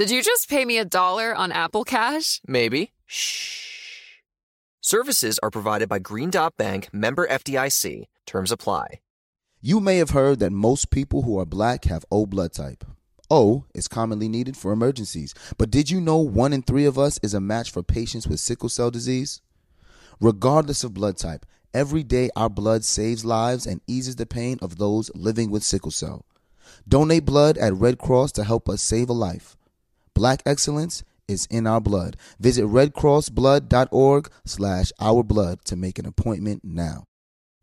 Did you just pay me a dollar on Apple Cash? Maybe. Shh. Services are provided by Green Dot Bank, member FDIC. Terms apply. You may have heard that most people who are black have O blood type. O is commonly needed for emergencies, but did you know one in three of us is a match for patients with sickle cell disease? Regardless of blood type, every day our blood saves lives and eases the pain of those living with sickle cell. Donate blood at Red Cross to help us save a life. Black excellence is in our blood. Visit redcrossblood.org slash our blood to make an appointment now.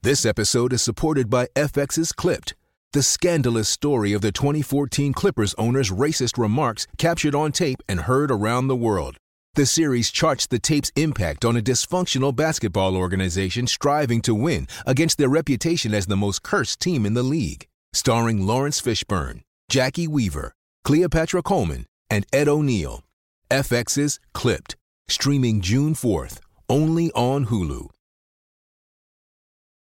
This episode is supported by FX's Clipped, the scandalous story of the 2014 Clippers owner's racist remarks captured on tape and heard around the world. The series charts the tape's impact on a dysfunctional basketball organization striving to win against their reputation as the most cursed team in the league. Starring Laurence Fishburne, Jacki Weaver, Cleopatra Coleman, and Ed O'Neill. FX's Clipped, streaming June 4th, only on Hulu.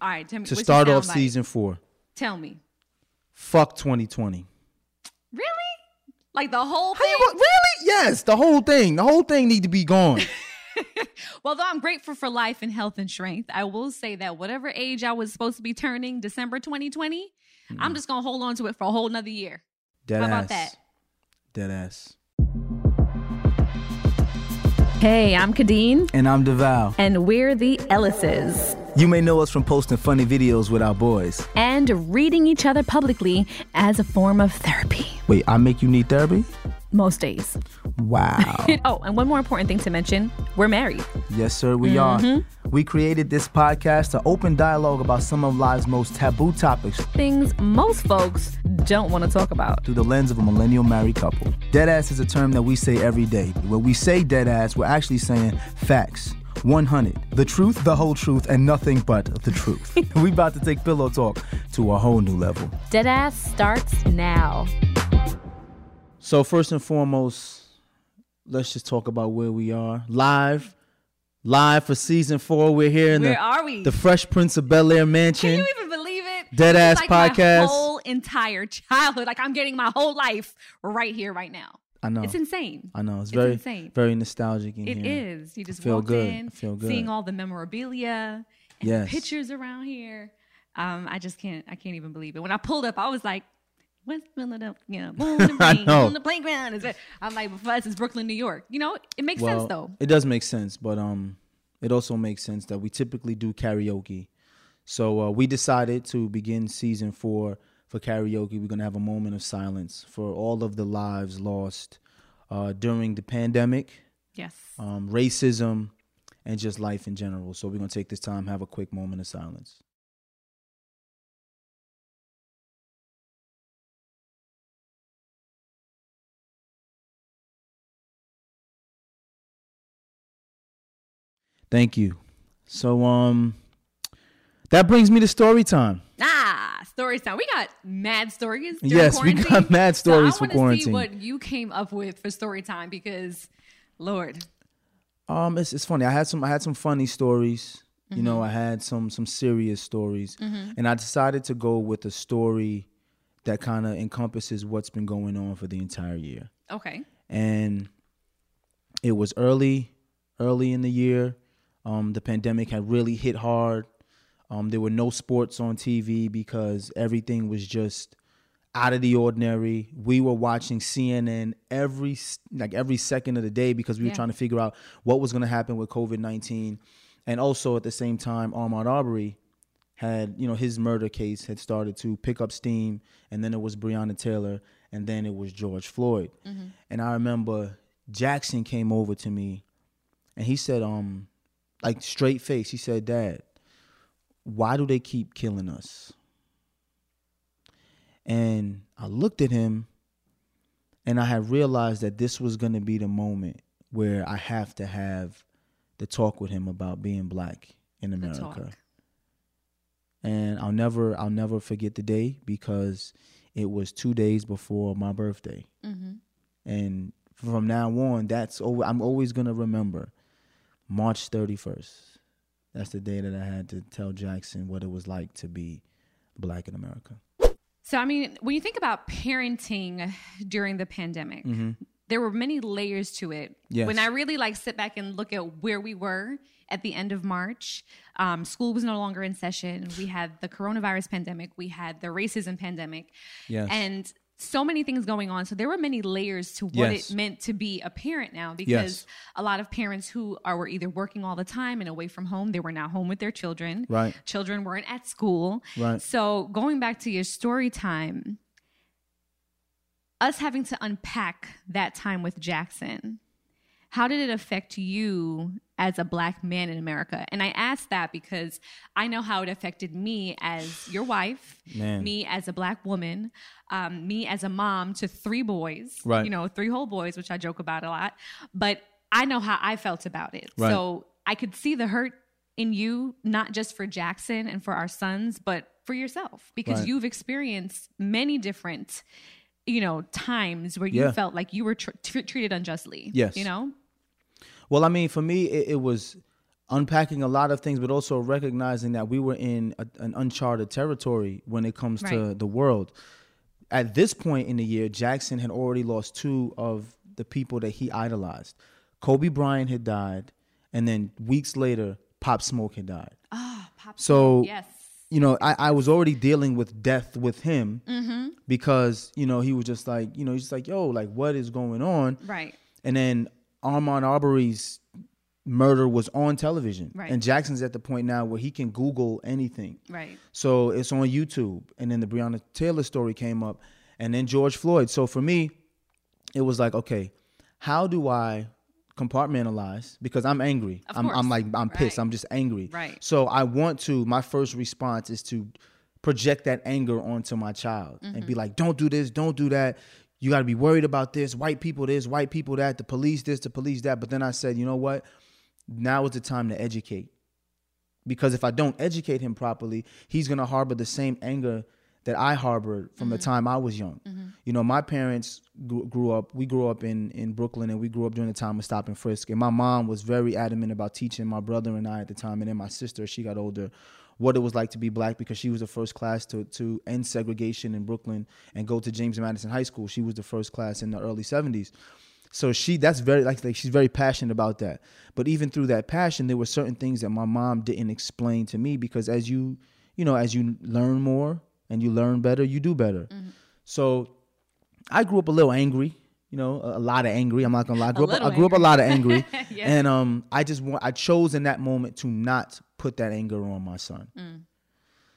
All right, tell me to start off soundbite? season four. Tell me, Fuck 2020. really? Like the whole How thing? you, really? Yes, the whole thing. The whole thing need to be gone. Well, though I'm grateful for life and health and strength, I will say that whatever age I was supposed to be turning, December 2020, I'm just gonna hold on to it for a whole nother year. Dead How about ass. that? Dead ass. Hey, I'm Khadeen, And I'm Devale. and we're the Ellises. You may know us from posting funny videos with our boys. And reading each other publicly as a form of therapy. Wait, I make you need therapy? Most days. Wow. oh, and one more important thing to mention we're married. yes, sir, we are. Mm-hmm. We created this podcast to open dialogue about some of life's most taboo topics Things most folks don't want to talk about. through the lens of a millennial married couple. Deadass is a term that we say every day. When we say deadass, we're actually saying facts. 100. The truth, the whole truth, and nothing but the truth. we about to take pillow talk to a whole new level. Deadass starts now. So first and foremost, let's just talk about where we are. Live. Live for season four. We're here in Where the, are we? the Fresh Prince of Bel Air mansion. Can you even believe it? Dead This is ass like My podcast. whole entire childhood, like I'm getting my whole life right here, right now. I know. It's insane. I know. It's It's very insane. very nostalgic in It here. is. You just feel walked good. in, I feel good. seeing all the memorabilia and Yes. the pictures around here. Um, I just can't. I can't even believe it. When I pulled up, I was like, "West Philadelphia, you boom, the I know. on the playground." Is it? I'm like, for us, it's Brooklyn, New York. You know, it makes well, sense though. It does make sense, but um, it also makes sense that we typically do karaoke. So uh, we decided to begin season four for karaoke. We're gonna have a moment of silence for all of the lives lost uh, during the pandemic, Yes. um, racism, and just life in general. So we're gonna take this time, have a quick moment of silence. Thank you. So um that brings me to story time. Ah, stories time. We got mad stories. Yes, we got mad stories for so I wanna quarantine. See what you came up with for story time because, Lord, Um it's it's funny. I had some I had some funny stories. You Mm-hmm. know, I had some some serious stories. And I decided to go with a story that kind of encompasses what's been going on for the entire year. okay, and it was early early in the year um, the pandemic had really hit hard um, there were no sports on tv because everything was just out of the ordinary. We were watching CNN every like every second of the day because we were trying to figure out what was going to happen with COVID nineteen, and also at the same time, Ahmaud Arbery had you know his murder case had started to pick up steam, and then it was Breonna Taylor, and then it was George Floyd, and I remember Jackson came over to me, and he said, um, like straight face, he said, "Dad, why do they keep killing us?" And I looked at him and I had realized that this was going to be the moment where I have to have the talk with him about being black in America. And I'll never I'll never forget the day because it was 2 days before my birthday. Mm-hmm. And from now on that's over I'm always going to remember March 31st. That's the day that I had to tell Jackson what it was like to be black in America. So, I mean, when you think about parenting during the pandemic, there were many layers to it. Mm-hmm. Yes. When I really like sit back and look at where we were at the end of March, um, school was no longer in session. We had the coronavirus pandemic, we had the racism pandemic, Yes. and so many things going on. So there were many layers to what Yes. it meant to be a parent now because Yes. a lot of parents who are were either working all the time and away from home, they were now home with their children. Right. Children weren't at school. Right. So going back to your story time, us having to unpack that time with Jackson, how did it affect you as a black man in America? And I ask that because I know how it affected me as your wife, Man. me as a black woman, um, me as a mom to three boys, Right. you know, three whole boys, which I joke about a lot. But I know how I felt about it. Right. So I could see the hurt in you, not just for Jackson and for our sons, but for yourself, because Right. you've experienced many different, you know, times where you Yeah. felt like you were tr- tr- treated unjustly. Yes. You know? Well, I mean, for me, it, it was unpacking a lot of things, but also recognizing that we were in a, an uncharted territory when it comes to the world. At this point in the year, Jackson had already lost two of the people that he idolized. Kobe Bryant had died, and then weeks later, Pop Smoke had died. Ah, Pop So, Yes. you know, I, I was already dealing with death with him Mm-hmm. because, you know, he was just like, you know, he's just like, yo, like, what is going on? Right. And then Ahmaud Arbery's murder was on television. Right. And Jackson's at the point now where he can Google anything. Right. So it's on YouTube. And then the Breonna Taylor story came up. And then George Floyd. So for me, it was like, okay, how do I compartmentalize? Because I'm angry. Of I'm, I'm like, I'm pissed. Right. I'm just angry. Right. So I want to, my first response is to project that anger onto my child and Mm-hmm. be like, don't do this, don't do that. You got to be worried about this. White people this, white people that, the police this, the police that. But then I said, you know what? Now is the time to educate. Because if I don't educate him properly, he's going to harbor the same anger that I harbored from the mm-hmm. time I was young. Mm-hmm. You know, my parents grew, grew up, we grew up in, in Brooklyn and we grew up during the time of stop and frisk. And my mom was very adamant about teaching my brother and I at the time, and then my sister, she got older, what it was like to be black because she was the first class to, to end segregation in Brooklyn and go to James Madison High School. She was the first class in the early 70s. So she that's very like, like she's very passionate about that. But even through that passion, there were certain things that my mom didn't explain to me because as you you know, as you learn more and you learn better, you do better. Mm-hmm. So I grew up a little angry, you know, a, a lot of angry. I'm not gonna lie. I grew, up, I grew up a lot of angry. Yeah. And um I just want I chose in that moment to not put that anger on my son. Mm.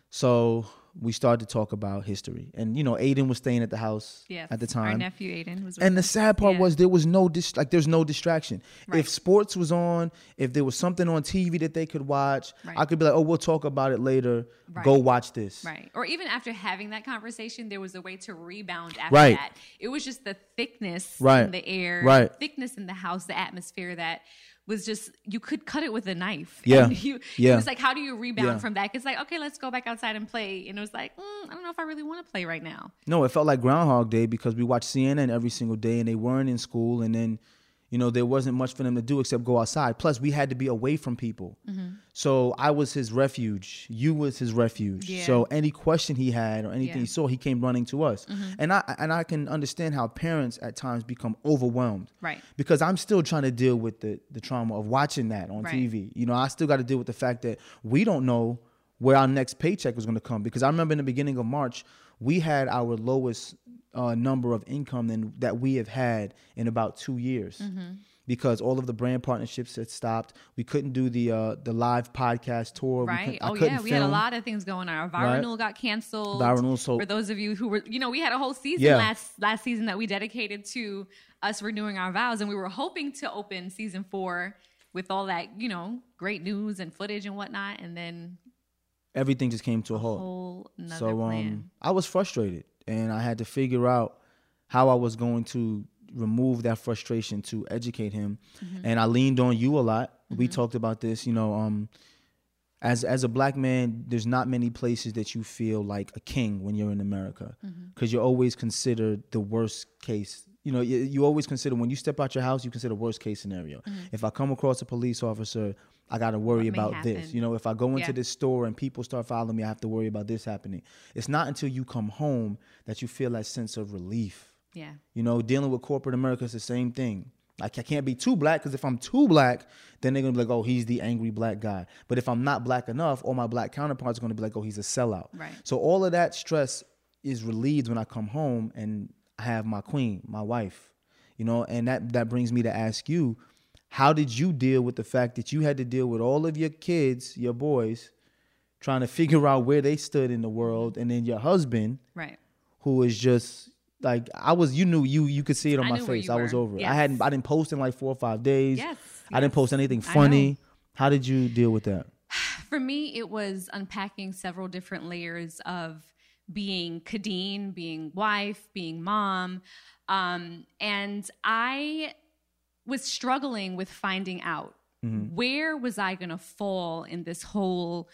So we started to talk about history. And you know, Aiden was staying at the house Yes. at the Our time. nephew Aiden was with And the sad part Yeah. was there was no dis- like there's no distraction. Right. If sports was on, if there was something on TV that they could watch, Right. I could be like, "Oh, we'll talk about it later. Go watch this." Right. Or even after having that conversation, there was a way to rebound after Right. that. It was just the thickness Right. in the air, Right. thickness in the house, the atmosphere that was just you could cut it with a knife. Yeah. And you, Yeah. It was like, how do you rebound Yeah. from that? It's like, okay, let's go back outside and play. And it was like, mm, I don't know if I really want to play right now. No, it felt like Groundhog Day because we watched CNN every single day and they weren't in school and then you know there wasn't much for them to do except go outside. Plus we had to be away from people. Mm-hmm. So I was his refuge. You was his refuge. Yeah. So any question he had or anything Yeah. Mm-hmm. he saw, he came running to us. And I and I can understand how parents at times become overwhelmed. Right. Because I'm still trying to deal with the the trauma of watching that on Right. TV. You know, I still got to deal with the fact that we don't know where our next paycheck was going to come because I remember in the beginning of March we had our lowest uh, number of income than that we have had in about two years. Mm-hmm. Because all of the brand partnerships had stopped, we couldn't do the uh, the live podcast tour. We Right. Oh yeah, we had a lot of things going on. Our viral Right. renewal got canceled. Viral so- for those of you who were, you know, we had a whole season Yeah. last last season that we dedicated to us renewing our vows, and we were hoping to open season four with all that, you know, great news and footage and whatnot, and then Everything just came to a halt. so plan. um, I was frustrated, and I had to figure out how I was going to remove that frustration to educate him. Mm-hmm. And I leaned on you a lot. We talked about this. You know, um, as as a black man, there's not many places that you feel like a king when you're in America, Mm-hmm. because you're always considered the worst case. You know, you, you always consider when you step out your house, you consider worst case scenario. If I come across a police officer, I got to worry about this. You know, if I go into Yeah. this store and people start following me, I have to worry about this happening. It's not until you come home that you feel that sense of relief. yeah, You know, dealing with corporate America is the same thing. Like I can't be too black because if I'm too black, then they're gonna be like, oh, he's the angry black guy. But if I'm not black enough, all my black counterparts are gonna be like, oh, he's a sellout. Right. So all of that stress is relieved when I come home and I have my queen, my wife. You know, and that that brings me to ask you, how did you deal with the fact that you had to deal with all of your kids, your boys, trying to figure out where they stood in the world, and then your husband right. who was just like I was. You knew you. You could see it on I my face. I was over it. I Yes. hadn't. I didn't post in like four or five days. Yes, I didn't post anything funny. How did you deal with that? For me, it was unpacking several different layers of being Khadeen, being wife, being mom. Um, and I was struggling with finding out mm-hmm. where was I going to fall in this whole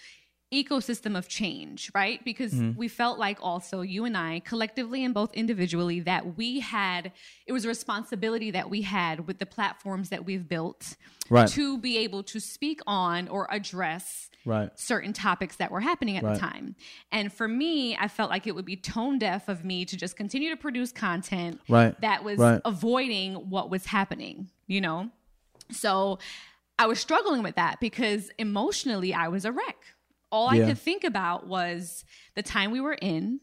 ecosystem of change, right? Because mm-hmm. we felt like also you and I collectively and both individually that we had it was a responsibility that we had with the platforms that we've built Right. to be able to speak on or address Right. certain topics that were happening at Right. the time. And for me, I felt like it would be tone deaf of me to just continue to produce content Right. that was avoiding what was happening, you know? So I was struggling with that because emotionally I was a wreck. All Yeah. I could think about was the time we were in,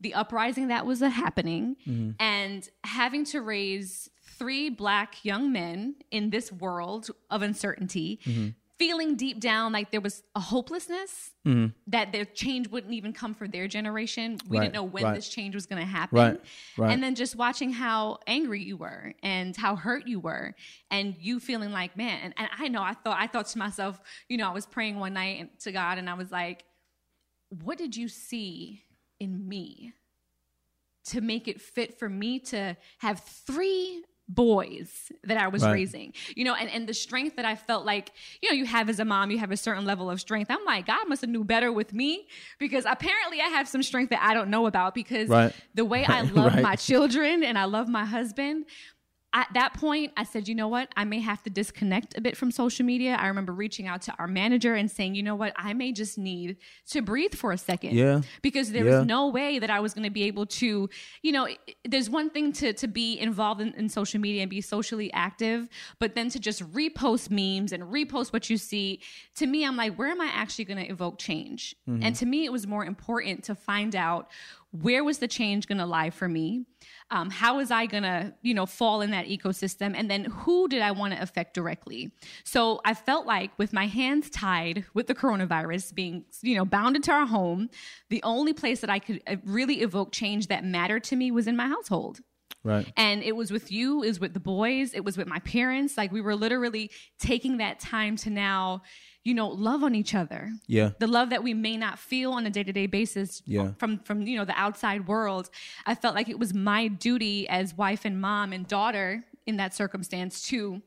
the uprising that was happening, Mm-hmm. and having to raise three black young men in this world of uncertainty. Mm-hmm. Feeling deep down like there was a hopelessness Mm-hmm. that their change wouldn't even come for their generation. We Right, didn't know when right. this change was going to happen. Right, right. And then just watching how angry you were and how hurt you were and you feeling like, man, and, and I know I thought I thought to myself, you know, I was praying one night and- to God and I was like, what did you see in me to make it fit for me to have three boys that I was Right. raising, you know, and, and the strength that I felt like, you know, you have as a mom, you have a certain level of strength. I'm like, God must have knew better with me because apparently I have some strength that I don't know about because Right. the way I love right. my children and I love my husband, at that point, I said, you know what? I may have to disconnect a bit from social media. I remember reaching out to our manager and saying, you know what? I may just need to breathe for a second. Yeah. Because there Yeah. was no way that I was going to be able to, you know, there's one thing to, to be involved in, in social media and be socially active, but then to just repost memes and repost what you see, to me, I'm like, where am I actually going to evoke change? Mm-hmm. And to me, it was more important to find out where was the change going to lie for me um, how was i going to you know fall in that ecosystem and then who did i want to affect directly so i felt like with my hands tied with the coronavirus being you know bound into our home the only place that i could uh, really evoke change that mattered to me was in my household Right. and it was with you, it was with the boys, it was with my parents. Like we were literally taking that time to now, you know, love on each other. Yeah. The love that we may not feel on a day-to-day basis Yeah. from from you know the outside world. I felt like it was my duty as wife and mom and daughter in that circumstance to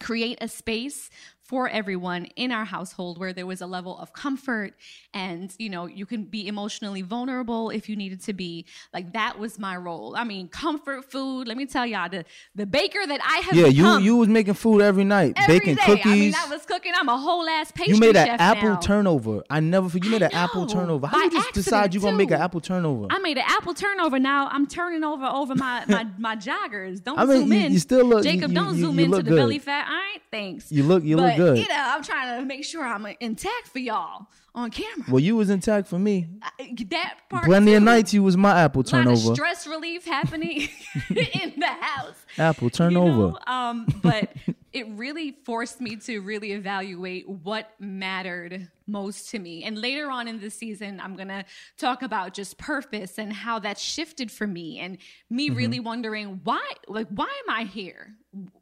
create a space for everyone in our household where there was a level of comfort and you know you can be emotionally vulnerable if you needed to be like that was my role i mean comfort food let me tell y'all the, the baker that i have Yeah, you become you was making food every night, every baking day. cookies. i mean i was cooking i'm a whole ass pastry you made an apple now. turnover. I never forget. You made an apple turnover. How By you just decide accident, you gonna make an apple turnover? I made an apple turnover. Now I'm turning over over my my, my joggers. Don't I mean, zoom you- in. you still look- Jacob. you- don't you- zoom you into the good. belly fat. All right, thanks. You look- you look but good. you know, I'm trying to make sure I'm intact for y'all on camera. Well, you was intact for me. I- that part Plenty of nights you was my apple lot of turnover. stress relief happening in the house. Apple you turnover. know? Um, but it really forced me to really evaluate what mattered most to me. And later on in the season, I'm gonna talk about just purpose and how that shifted for me, and me Mm-hmm. really wondering why, like, why am I here?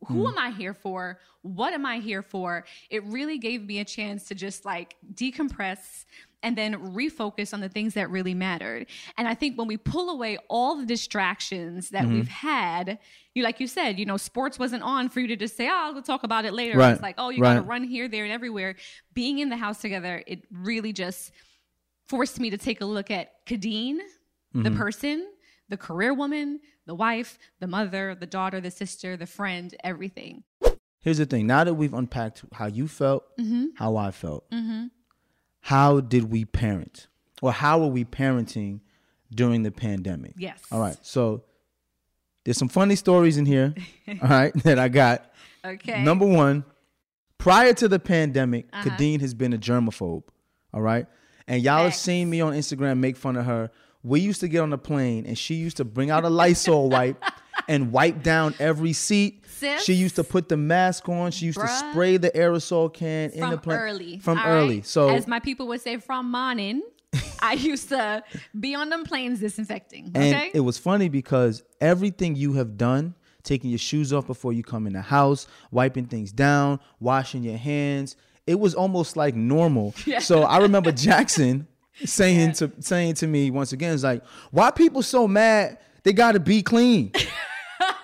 Who Mm. am I here for? What am I here for? It really gave me a chance to just like decompress and then refocus on the things that really mattered. And I think when we pull away all the distractions that Mm-hmm. we've had, you like you said, you know, sports wasn't on for you to just say, "Oh, we'll talk about it later." Right, It's like, "Oh, you got to run here, there, and everywhere." Being in the house together, it really just forced me to take a look at Khadeen, the Mm-hmm. person, the career woman, the wife, the mother, the daughter, the sister, the friend, everything. Here's the thing. Now that we've unpacked how you felt, Mm-hmm. how I felt, how did we parent? Or how are we parenting during the pandemic? Yes. All right. So there's some funny stories in here, all right, that I got. Okay. Number one, prior to the pandemic, Uh-huh. Khadeen has been a germaphobe. All right. And y'all have seen me on Instagram make fun of her. We used to get on the plane and she used to bring out a Lysol wipe and wipe down every seat. Sis. She used to put the mask on. She used to spray the aerosol can in the plane. early. From all early. right? So as my people would say, from morning, I used to be on them planes disinfecting. And Okay. it was funny because everything you have done, taking your shoes off before you come in the house, wiping things down, washing your hands, it was almost like normal. So I remember Jackson saying to saying to me once again, it's like, why people so mad they gotta be clean?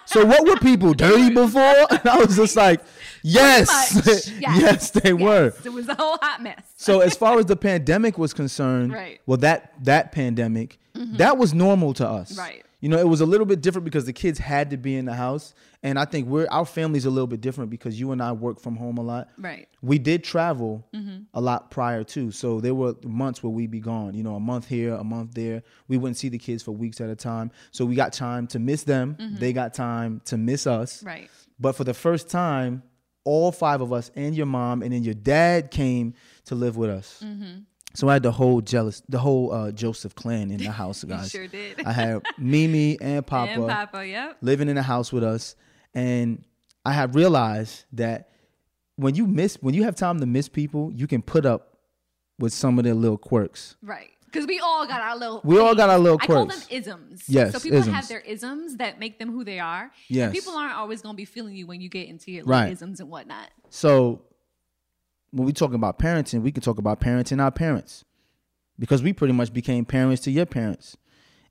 So what were people dirty before? And I was just like, yes, yes, yes, they were. It was a whole hot mess. So as far as the pandemic was concerned, Right. Mm-hmm. well that that pandemic, that was normal to us. Right. You know, it was a little bit different because the kids had to be in the house. And I think we're our family's a little bit different because you and I work from home a lot. Right. We did travel Mm-hmm. a lot prior to. So there were months where we'd be gone, you know, a month here, a month there. We wouldn't see the kids for weeks at a time. So we got time to miss them. They got time to miss us. Mm-hmm. Right. But for the first time, all five of us and your mom and then your dad came to live with us. Mm-hmm. So I had the whole jealous, the whole uh, Joseph clan in the house, guys. sure did. I had Mimi and Papa, and Papa, yep. living in the house with us, and I have realized that when you miss, when you have time to miss people, you can put up with some of their little quirks. Right. Because we all got our little. We all got our little I call them isms. Yes, So people isms. have their isms that make them who they are. Yes. And people aren't always going to be feeling you when you get into your little Right. isms and whatnot. So when we talk about parenting, we can talk about parenting our parents because we pretty much became parents to your parents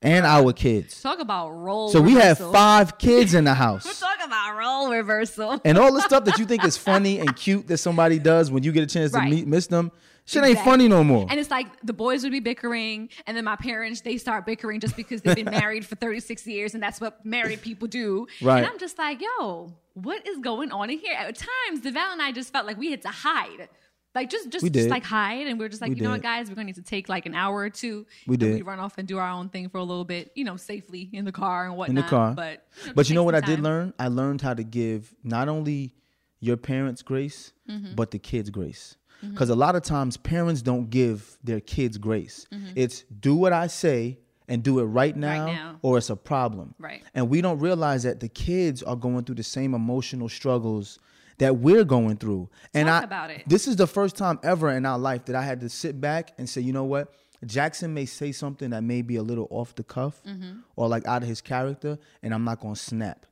and our kids. Talk about role. So we had reversal. five kids in the house. Talk about role reversal. And all the stuff that you think is funny and cute that somebody does when you get a chance to meet, miss them, shit ain't Exactly. funny no more. And it's like the boys would be bickering, and then my parents they start bickering just because they've been married for 36 years, and that's what married people do. Right. And I'm just like, yo, what is going on in here? At times, Devale and I just felt like we had to hide. Like just just, just like hide, and we are just like, We you know what, guys, we're gonna need to take like an hour or two. We did. We run off and do our own thing for a little bit, you know, safely in the car and whatnot. in the car. But you know, but you know what I did learn? I learned how to give not only your parents grace, Mm-hmm. but the kids grace. Because a lot of times parents don't give their kids grace. It's do what I say and do it right now, now. or it's a problem. Right. And we don't realize that the kids are going through the same emotional struggles that we're going through. And Talk I, about it. This is the first time ever in our life that I had to sit back and say, you know what? Jackson may say something that may be a little off the cuff Mm-hmm. or like out of his character, and I'm not gonna snap.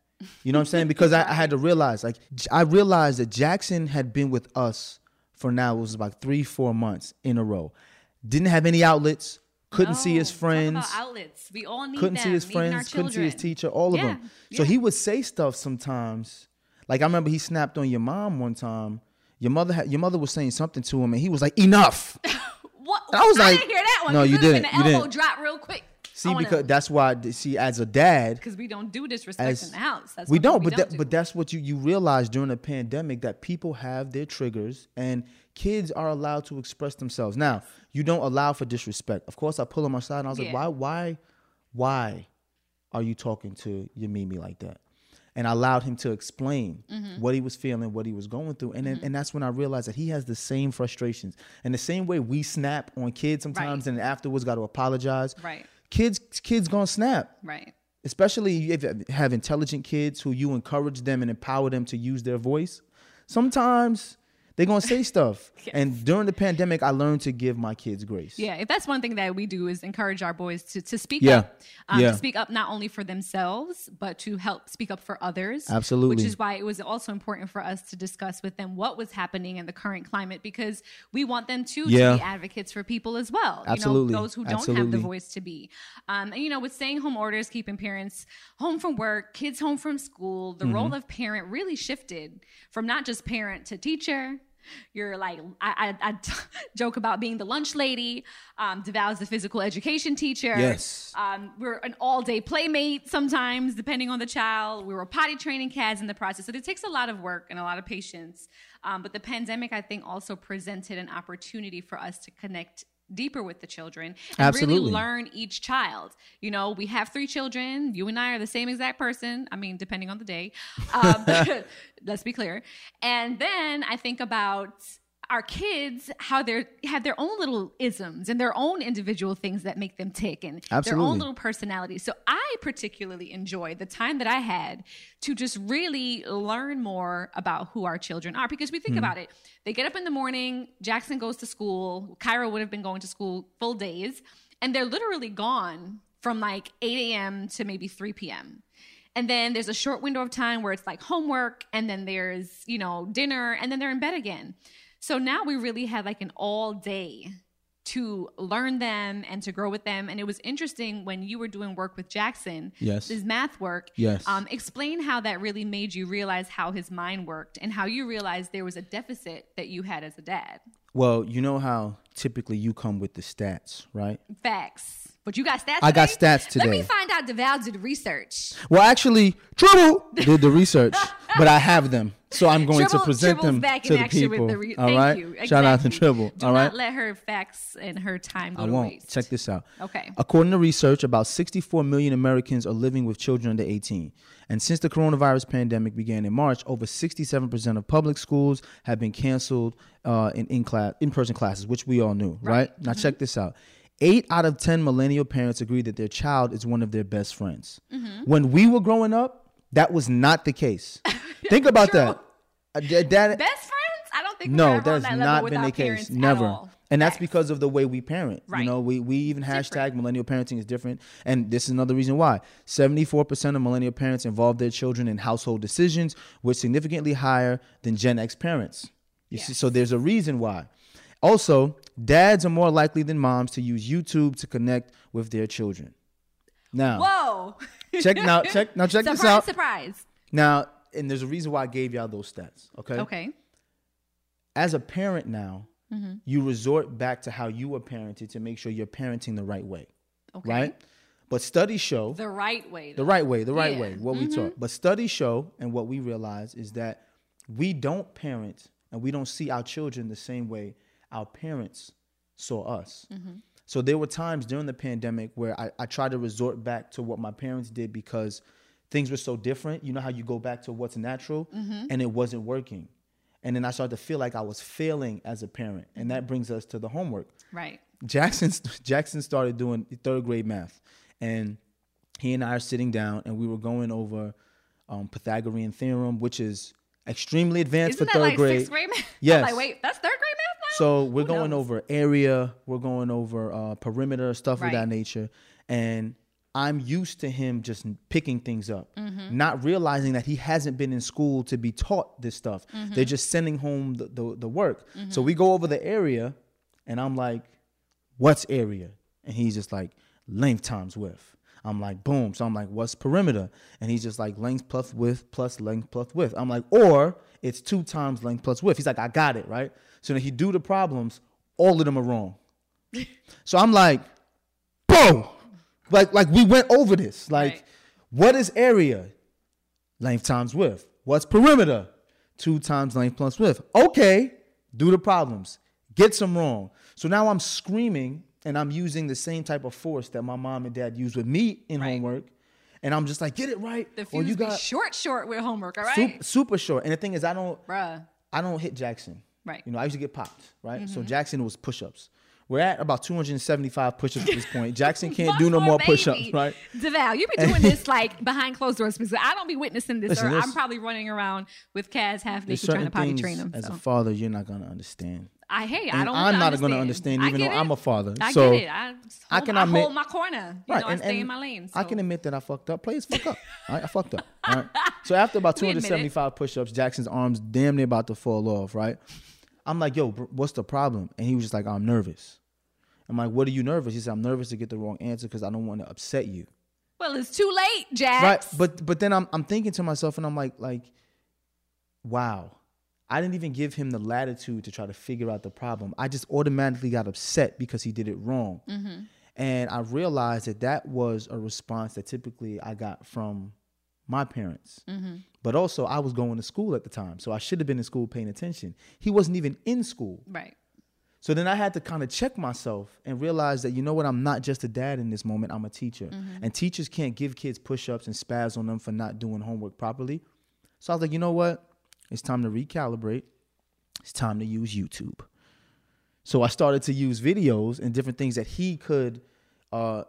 You know what I'm saying? Because I, I had to realize, like, I realized that Jackson had been with us for now it was about three, four months in a row. Didn't have any outlets, couldn't see oh, his No, talk friends, outlets. We all need couldn't them, see his friends, couldn't see his teacher, all of Yeah, them. So yeah. he would say stuff sometimes. Like I remember he snapped on your mom one time. Your mother had, your mother was saying something to him, and he was like, "Enough." What? And I was like, didn't hear that one. no, you didn't, you elbow didn't. drop real quick. See, because that's why. See, as a dad, because we don't do disrespect as in the house. That's we don't, we but don't that, do. but that's what you you realize during the pandemic that people have their triggers and kids are allowed to express themselves. Now, you don't allow for disrespect. Of course, I pull them aside and I was Yeah. like, why, why, why are you talking to your Mimi like that? and I allowed him to explain Mm-hmm. what he was feeling, what he was going through, and then, and that's when I realized that he has the same frustrations and the same way we snap on kids sometimes, Right. and afterwards got to apologize. Right. Kids, kids gonna snap Right. especially if you have intelligent kids who you encourage them and empower them to use their voice sometimes they're gonna say stuff and during the pandemic i learned to give my kids grace Yeah, if that's one thing that we do is encourage our boys to, to speak Yeah. up, um, Yeah. to speak up not only for themselves but to help speak up for others. Absolutely. which is why it was also important for us to discuss with them what was happening in the current climate because we want them too Yeah. to be advocates for people as well. Absolutely. you know, those who don't have the voice to be. Um, and you know, with staying home orders, keeping parents home from work, kids home from school, the role Mm-hmm. of parent really shifted from not just parent to teacher. You're like I, I, I joke about being the lunch lady. Um, Devale's the physical education teacher. Yes. Um, we're an all day playmate sometimes, depending on the child. We were potty training cats in the process. So it takes a lot of work and a lot of patience. Um, but the pandemic, I think, also presented an opportunity for us to connect deeper with the children and Absolutely. really learn each child. You know, we have three children. You and I are the same exact person. I mean, depending on the day. Um, let's be clear. And then I think about our kids how they're have their own little isms and their own individual things that make them tick and their own little personalities. So I particularly enjoyed the time that I had to just really learn more about who our children are because we think hmm. about it. They get up in the morning, Jackson goes to school, Kairo would have been going to school full days, and they're literally gone from like 8 a.m. to maybe 3 p.m. And then there's a short window of time where it's like homework, and then there's, you know, dinner, and then they're in bed again. So now we really had like an all day to learn them and to grow with them. And it was interesting when you were doing work with Jackson, Yes. his math work. Yes. Um, explain how that really made you realize how his mind worked and how you realized there was a deficit that you had as a dad. well you know how typically you come with the stats right Facts. But you got stats I got stats today? Let me today. find out Devale did research. well actually Tribble did the research but i have them so i'm going Tribble- to present Tribble's them back to the people the re- all Thank right you. shout out to Exactly. Tribble Do all not let her facts and her time go I to won't. waste. Check this out. Okay. According to research, about 64 million Americans are living with children under 18. And since the coronavirus pandemic began in March, over 67% of public schools have been canceled uh, in in class in person classes, which we all knew, right? Now Mm-hmm. check this out. Eight out of 10 millennial parents agree that their child is one of their best friends. Mm-hmm. When we were growing up, that was not the case. Think about True. that. Uh, that- Best friends? I don't think no, that's that not been the case. Never. And that's because of the way we parent. Right. You know, we, we even hashtag different. millennial parenting is different. And this is another reason why. 74% of millennial parents involve their children in household decisions, which significantly higher than Gen X parents. You see, so there's a reason why. Also, dads are more likely than moms to use YouTube to connect with their children. Now, Whoa. check now check now check surprise, this out. surprise. Now, and there's a reason why I gave y'all those stats. Okay. Okay. as a parent now, Mm-hmm. you resort back to how you were parented to make sure you're parenting the right way. Okay. Right? But studies show The right way. the right way, the right Yeah. way, what we taught. But studies show, and what we realize is that we don't parent and we don't see our children the same way our parents saw us. So there were times during the pandemic where I, I tried to resort back to what my parents did because things were so different. You know how you go back to what's natural and it wasn't working. And then I started to feel like I was failing as a parent. And that brings us to the homework. Right. Jackson Jackson started doing third grade math, and he and I are sitting down, and we were going over um, Pythagorean theorem, which is extremely advanced Isn't for that third like grade. sixth grade Yes. like, wait, that's third grade math now? So we're Who going knows? over area, we're going over uh, perimeter, stuff of that nature, and I'm used to him just picking things up, Mm-hmm. not realizing that he hasn't been in school to be taught this stuff. Mm-hmm. They're just sending home the, the, the work. So we go over the area, and I'm like, "What's area?" And he's just like, "Length times width." I'm like, "Boom!" So I'm like, "What's perimeter?" And he's just like, "Length plus width plus length plus width." I'm like, "Or it's two times length plus width." He's like, "I got it right." So then he do the problems, all of them are wrong. so I'm like, "Bro!" Like like we went over this. Like, Right. what is area? Length times width. What's perimeter? Two times length plus width. Okay, do the problems. Get some wrong. So now I'm screaming and I'm using the same type of force that my mom and dad used with me in Right. homework. and I'm just like, get it right. The or you got short, short with homework. All right, super, super short. And the thing is, I don't, bruh. I don't hit Jackson. Right. You know, I used to get popped. Right. So mm-hmm. Jackson was push-ups. We're at about 275 push-ups at this point. Jackson can't do no more baby. push-ups. Right. Devale, you be doing this like behind closed doors because I don't be witnessing this, Listen, or I'm probably running around with Kaz half naked trying to potty train him. as so. a father you're not gonna understand. I hey, I don't. I'm not going gonna understand, even though it. I'm a father. I So, get it. I, I hold, can I admit- hold my corner. You know, I and- stay in my lane. I can admit that I fucked up. Players fuck up. All right, I fucked up. All right. So after about We admit it. 275 push-ups, Jackson's arms damn near about to fall off. Right. I'm like, yo, what's the problem? And he was just like, I'm nervous. I'm like, what are you nervous? He said, I'm nervous to get the wrong answer because I don't want to upset you. Well, it's too late, Jack. Right. But but then I'm I'm thinking to myself and I'm like like, wow. I didn't even give him the latitude to try to figure out the problem. I just automatically got upset because he did it wrong. Mm-hmm. And I realized that that was a response that typically I got from my parents. But also, I was going to school at the time. So I should have been in school paying attention. He wasn't even in school. right. So then I had to kind of check myself and realize that you know what, I'm not just a dad in this moment. I'm a teacher, and teachers can't give kids push-ups and spaz on them for not doing homework properly. So I was like, you know what, it's time to recalibrate. It's time to use YouTube. So I started to use videos and different things that he could uh,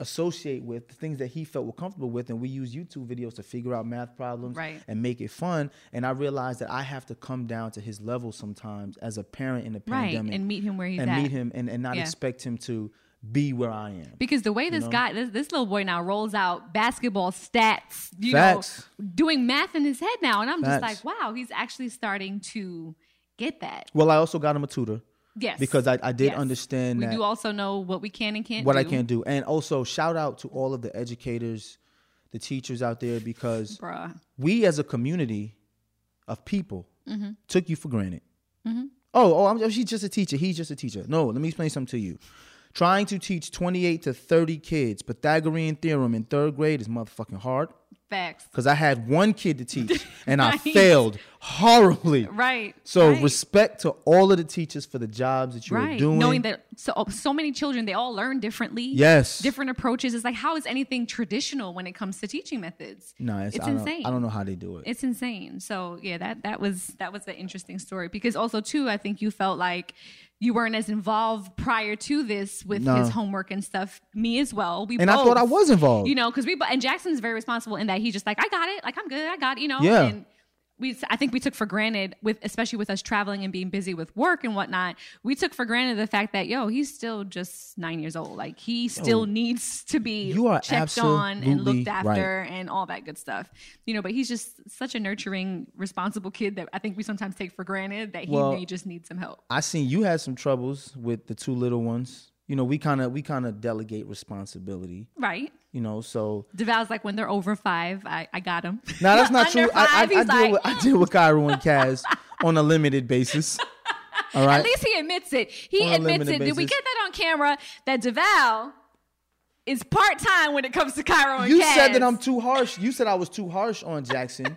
associate with, the things that he felt were comfortable with, and we use YouTube videos to figure out math problems Right. and make it fun. And I realized that I have to come down to his level sometimes as a parent in a Right, pandemic and meet him where he's and at. meet him and, and not Yeah. expect him to be where I am. Because the way this guy, this, this little boy now rolls out basketball stats, you Facts. know, doing math in his head now, and I'm just like, wow, he's actually starting to get that. Well, I also got him a tutor Yes, because I, I did Yes. understand We do also know what we can and can't. what do. I can't do. And also shout out to all of the educators, the teachers out there because bruh. we as a community of people Mm-hmm. took you for granted. Oh, oh, I'm, she's just a teacher. He's just a teacher. No, let me explain something to you. Trying to teach 28 to 30 kids Pythagorean theorem in third grade is motherfucking hard. Facts. Because I had one kid to teach and I failed horribly. Right. So right. respect to all of the teachers for the jobs that you right. are doing. Knowing that so oh, so many children, they all learn differently. Yes. Different approaches. It's like how is anything traditional when it comes to teaching methods? no, it's, it's I, don't, insane. I don't know how they do it. It's insane. So yeah, that that was that was an interesting story because also too, I think you felt like you weren't as involved prior to this with No. his homework and stuff. Me as well. We And I thought I was involved. You know, because we and Jackson's very responsible in that he's just like I got it, like I'm good, I got it, you know. Yeah. And we, I think we took for granted with, especially with us traveling and being busy with work and whatnot. We took for granted the fact that yo, he's still just nine years old. Like he still needs to be you are checked on and looked after right. and all that good stuff. You know, but he's just such a nurturing, responsible kid that I think we sometimes take for granted that he Well, may just need some help. I seen you had some troubles with the two little ones. You know, we kind of we kind of delegate responsibility. Right. You know, so Devale's like when they're over five, I, I got him. now that's not true. I, I, five, I he's deal like, with I deal with Kairo and Kaz on a limited basis. All right. At least he admits it. He On admits it. Did we get that on camera? That DeVal is part time when it comes to Kairo and you Kaz. said that I'm too harsh. You said I was too harsh on Jackson.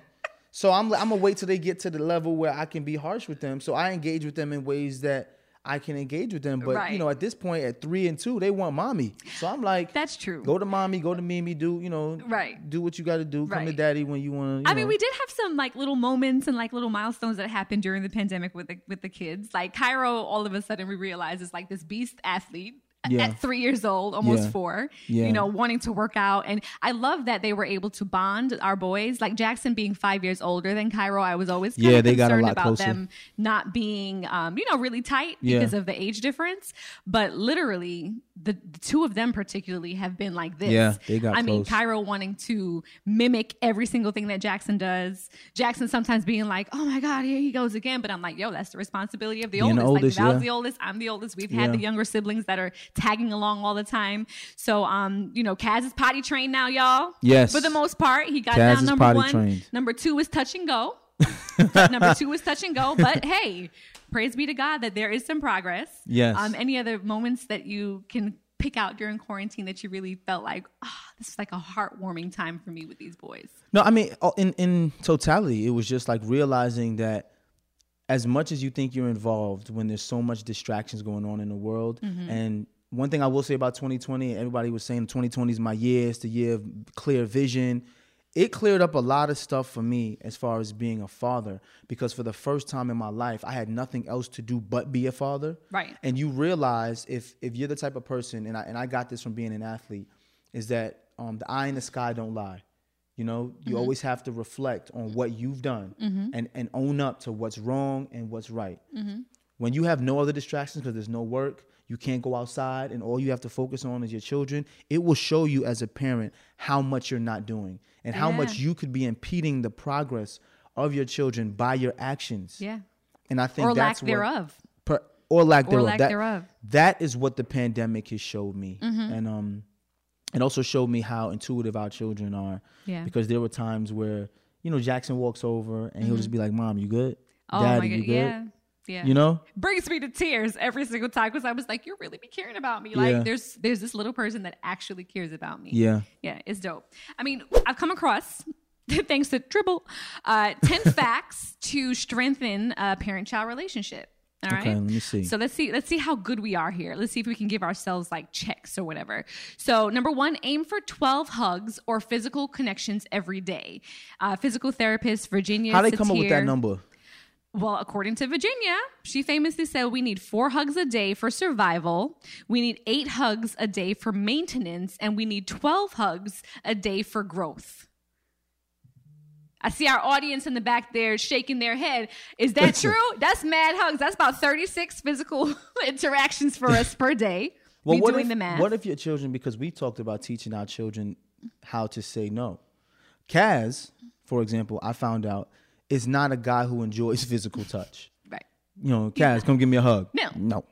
so I'm I'm gonna wait till they get to the level where I can be harsh with them. So I engage with them in ways that I can engage with them. But you know, at this point, at three and two, they want mommy. So I'm like, That's true. Go to mommy. Go to Mimi. Do you know? Right. Do what you got to do. Come to daddy when you want to. I mean, we did have some like little moments and like little milestones that happened during the pandemic with the with the kids. Like Kairo, all of a sudden we realize is like this beast athlete. Yeah. At three years old, almost Yeah. four, Yeah. you know, wanting to work out. And I love that they were able to bond our boys. Like Jackson being five years older than Kairo, I was always kind Yeah, of they got a concerned lot about closer. them not being, um, you know, really tight because of the age difference. But literally, the, the two of them particularly have been like this. Yeah, they got I mean. Kairo wanting to mimic every single thing that Jackson does. Jackson sometimes being like, "Oh my God, here he goes again," but I'm like, "Yo, that's the responsibility of the Being oldest. oldest, like, Val's yeah. the oldest. I'm the oldest. We've had Yeah. the younger siblings that are tagging along all the time. So, um, you know, Kaz is potty trained now, y'all. Yes. for the most part, he got Kaz down number one. trained. Number two is touch and go. number two is touch and go. But hey, praise be to God that there is some progress. Yes. Um, any other moments that you can pick out during quarantine that you really felt like, ah, this is like a heartwarming time for me with these boys? No, I mean, uh, in in totality, it was just like realizing that as much as you think you're involved, when there's so much distractions going on in the world, Mm-hmm. and one thing I will say about 2020, everybody was saying 2020 is my year, it's the year of clear vision. It cleared up a lot of stuff for me as far as being a father because for the first time in my life, I had nothing else to do but be a father. Right. And you realize if if you're the type of person, and I and I got this from being an athlete, is that um, the eye in the sky don't lie. You know, you mm-hmm. always have to reflect on what you've done mm-hmm. and and own up to what's wrong and what's right. Mm-hmm. When you have no other distractions because there's no work, you can't go outside, and all you have to focus on is your children, it will show you as a parent how much you're not doing and how much you could be impeding the progress of your children by your actions. Yeah. And I think Or lack that's what, thereof. per, or lack Or thereof. lack that, thereof. That is what the pandemic has showed me, Mm-hmm. and um, it also showed me how intuitive our children are. Yeah. Because there were times where you know Jackson walks over and he'll just be like, "Mom, you good? Mm-hmm. Oh Daddy, my you good?" Yeah. Yeah. You know? brings me to tears every single time because I was like, "You really be caring about me." Like, Yeah. there's there's this little person that actually cares about me. Yeah. yeah, it's dope. I mean, I've come across, thanks to Dribble, uh, ten facts to strengthen a parent-child relationship. All right. Okay, let me see. So let's see. Let's see how good we are here. Let's see if we can give ourselves like checks or whatever. So number one, aim for twelve hugs or physical connections every day. Uh, physical therapist Virginia. How they come up with that number? Well, according to Virginia, she famously said we need four hugs a day for survival, we need eight hugs a day for maintenance, and we need 12 hugs a day for growth. I see our audience in the back there shaking their head. Is that true? That's mad hugs. That's about 36 physical interactions for us per day. Well, what doing if, the math. What if your children? Because we talked about teaching our children how to say no. Kaz, for example, I found out is not a guy who enjoys physical touch. right. you know, Kaz, come give me a hug. No. No.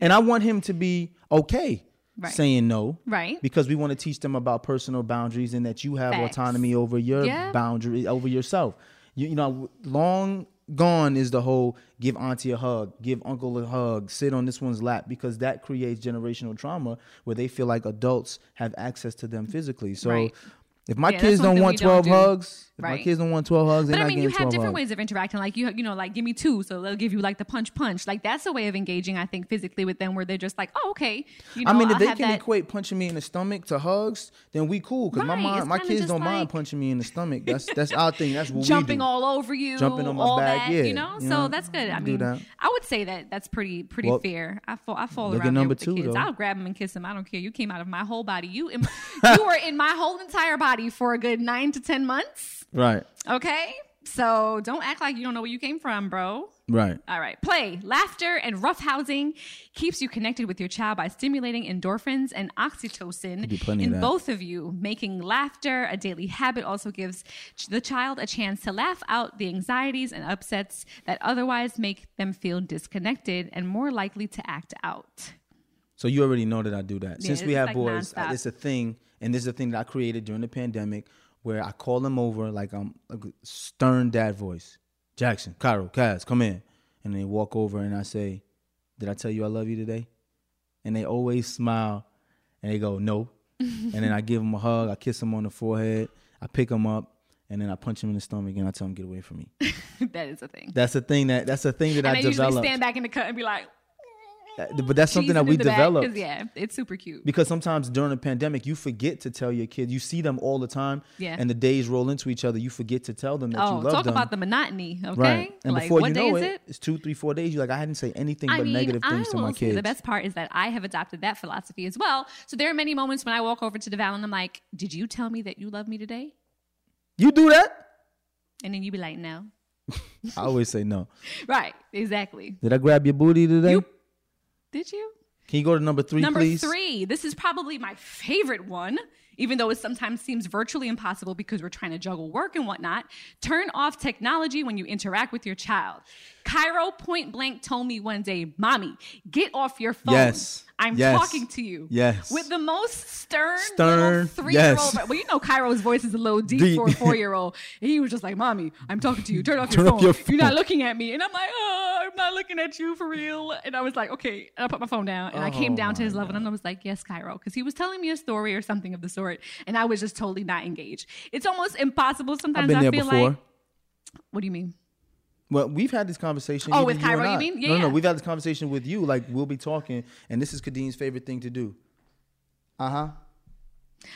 and I want him to be okay Right. saying no. Right. Because we want to teach them about personal boundaries and that you have Facts. autonomy over your Yeah. boundary, over yourself. You, you know, long gone is the whole give auntie a hug, give uncle a hug, sit on this one's lap, because that creates generational trauma where they feel like adults have access to them physically. So Right. If my Yeah, kids don't want we don't 12 do. hugs, if my kids don't want 12 hugs, they're But I mean, you have 12 different hugs. ways of interacting. Like you, you know, like give me two, so they'll give you like the punch, punch. Like that's a way of engaging. I think physically with them, where they're just like, oh, okay. You know, I mean, if I'll they can that. equate punching me in the stomach to hugs, then we cool. Cause my mom, my kids don't mind punching me in the stomach. That's that's our thing. That's what jumping all over you, Jumping on my all back, that, yeah, you know. you so know, that's good. I mean. I would say that that's pretty pretty Well, fair. I fall I fall around there number with the two, kids. though. I'll grab them and kiss them. I don't care. You came out of my whole body. You you were in my whole entire body for a good nine to ten months. Right, Okay, so don't act like you don't know where you came from, bro. right. All right. Play, laughter, and roughhousing keeps you connected with your child by stimulating endorphins and oxytocin plenty of in both of you. Making laughter a daily habit also gives the child a chance to laugh out the anxieties and upsets that otherwise make them feel disconnected and more likely to act out. So you already know that I do that. Yeah, Since we have like boys, nonstop. it's a thing, and this is a thing that I created during the pandemic, where I call them over like I'm a stern dad voice. Jackson, Kairo, Kaz, come in, and they walk over, and I say, "Did I tell you I love you today?" And they always smile, and they go, "No," and then I give them a hug, I kiss them on the forehead, I pick them up, and then I punch them in the stomach, and I tell them get away from me. that is a thing. That's a thing that that's a thing that and I I usually developed. stand back in the cut and be like, Uh, but that's something that we in the back, 'cause, developed. Yeah, it's super cute. because sometimes during a pandemic you forget to tell your kids you see them all the time Yeah. and the days roll into each other you forget to tell them that you Oh, love talk them about the monotony, okay? right and like, before what you day know is it, it? it's two three four days you're like i didn't say anything I but mean, negative things I to my kids the best part is that I have adopted that philosophy as well. So there are many moments when I walk over to Devale and I'm like, "Did you tell me that you love me today?" you do that And then you be like, "No." i always say no Right? Exactly. did i grab your booty today You- Did you? can you go to number three Number please three. This is probably my favorite one, even though it sometimes seems virtually impossible because we're trying to juggle work and whatnot. Turn off technology when you interact with your child. Kairo point blank told me one day, Mommy, get off your phone. Yes. I'm Yes. talking to you. Yes. With the most stern, Stern, three year old. yes. Well, you know, Kairo's voice is a little deep, Deep. for a four year old. He was just like, Mommy, I'm talking to you. Turn off Turn your phone. your You're not looking at me. And I'm like, Oh, I'm not looking at you for real. And I was like, Okay. And I put my phone down and I came Oh down to his level and I was like, Yes, Cairo. Because he was telling me a story or something of the sort. And I was just totally not engaged. It's almost impossible i've sometimes. been I there feel before like. What do you mean? Well, we've had this conversation. Oh, with Kairo, you I. mean? no, no, Yeah. we've had this conversation with you. Like we'll be talking, and this is Khadeen's favorite thing to do. Uh huh.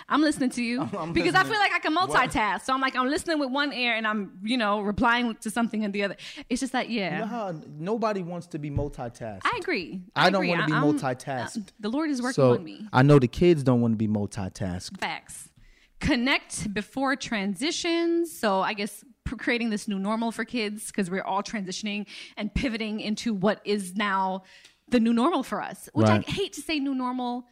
I'm listening to you I'm because I feel like I can multitask. So I'm like, I'm listening with one ear and I'm, you know, replying to something in the other. It's just that, yeah. You know nobody wants to be multitasked. I agree. I don't wanna be I'm- multitasked. uh, the Lord is working so on me. I know the kids don't want to be multitasked. Facts. Connect before transitions. So I guess creating this new normal for kids because we're all transitioning and pivoting into what is now the new normal for us. Which Right. I hate to say new normal.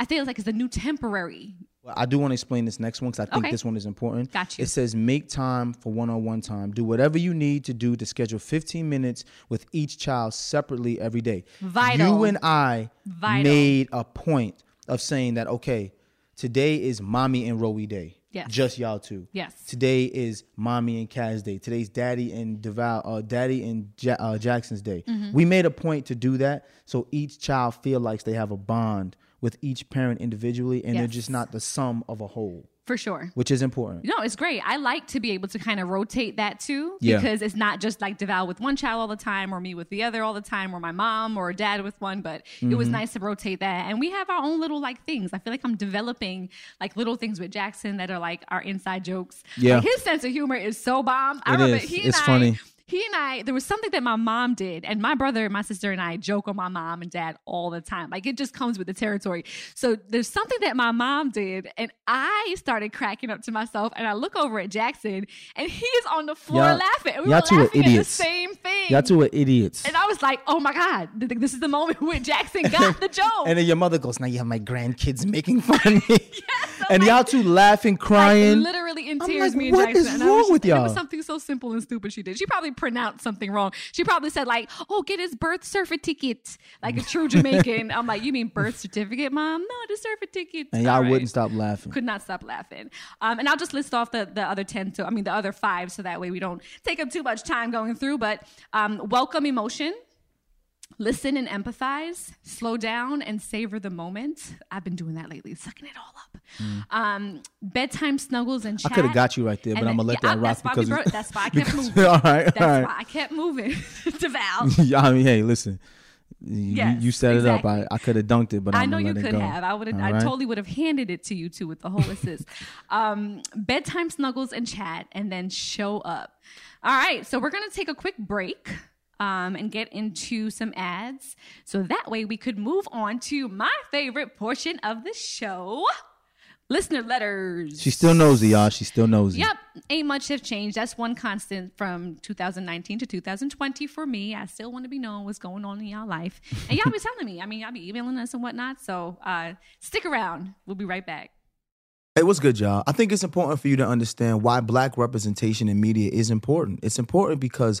I feel like it's the new temporary. Well, I do want to explain this next one because I think Okay. this one is important. Got you. It says make time for one-on-one time. Do whatever you need to do to schedule 15 minutes with each child separately every day. Vital. You and I Vital. made a point of saying that okay, today is mommy and Rowie day. Yes. Just y'all two. Yes. Today is mommy and Kaz day. Today's daddy and Devale, uh, daddy and ja- uh, Jackson's day. Mm-hmm. We made a point to do that so each child feel like they have a bond with each parent individually, and they're just not the sum of a whole, For sure. which is important. No, it's great. I like to be able to kind of rotate that too Yeah. because it's not just like Devale with one child all the time or me with the other all the time or my mom or dad with one, but it Mm-hmm. was nice to rotate that. And we have our own little like things. I feel like I'm developing like little things with Jackson that are like our inside jokes. Yeah. Like, his sense of humor is so bomb. I It remember is. he It's and funny. I he and I, there was something that my mom did, and my brother and my sister and I joke on my mom and dad all the time. Like it just comes with the territory. So there's something that my mom did, and I started cracking up to myself, and I look over at Jackson, and he is on the floor Y'all- laughing. And we y'all were two are laughing at the idiots. same thing. Y'all two are idiots. and I was like, oh my God, th- th- this is the moment where Jackson got the joke. And then your mother goes, "Now you have my grandkids making fun of me," yes, and y'all two laughing, crying. Like, literally in tears, like, me and what Jackson. is and wrong just- with y'all? It was something so simple and stupid she did. She probably pronounced something wrong. She probably said like, "Oh, get his birth certificate," like a true Jamaican. I'm like, "You mean birth certificate, mom? No, the certificate." and y'all All right. wouldn't stop laughing. Could not stop laughing. Um, and I'll just list off the, the other 10, so I mean, the other five, so that way we don't take up too much time going through. But um, welcome emotion, listen and empathize, slow down and savor the moment. I've been doing that lately, sucking it all up. Um, bedtime snuggles and Mm. I could have got you right there, but And I'm gonna let yeah, that rock because bro- that's why I kept moving. all right, That's all right. why I kept moving to Val. Yeah, I mean, hey, listen. You, Yes, you set it up. I, I could have dunked it, but I know you could have. I would. All I totally would have handed it to you too with the whole assist. um, bedtime snuggles and chat, and then show up. All right, so we're gonna take a quick break. Um, and get into some ads. So that way we could move on to my favorite portion of the show listener letters. She still nosy, y'all. She still nosy. Yep, ain't much have changed. That's one constant from 2019 to 2020 for me. I still want to be knowing what's going on in y'all life, and y'all be telling me. I mean, y'all be emailing us and whatnot. So uh, stick around. We'll be right back. Hey, what's good, y'all? I think it's important for you to understand why black representation in media is important. It's important because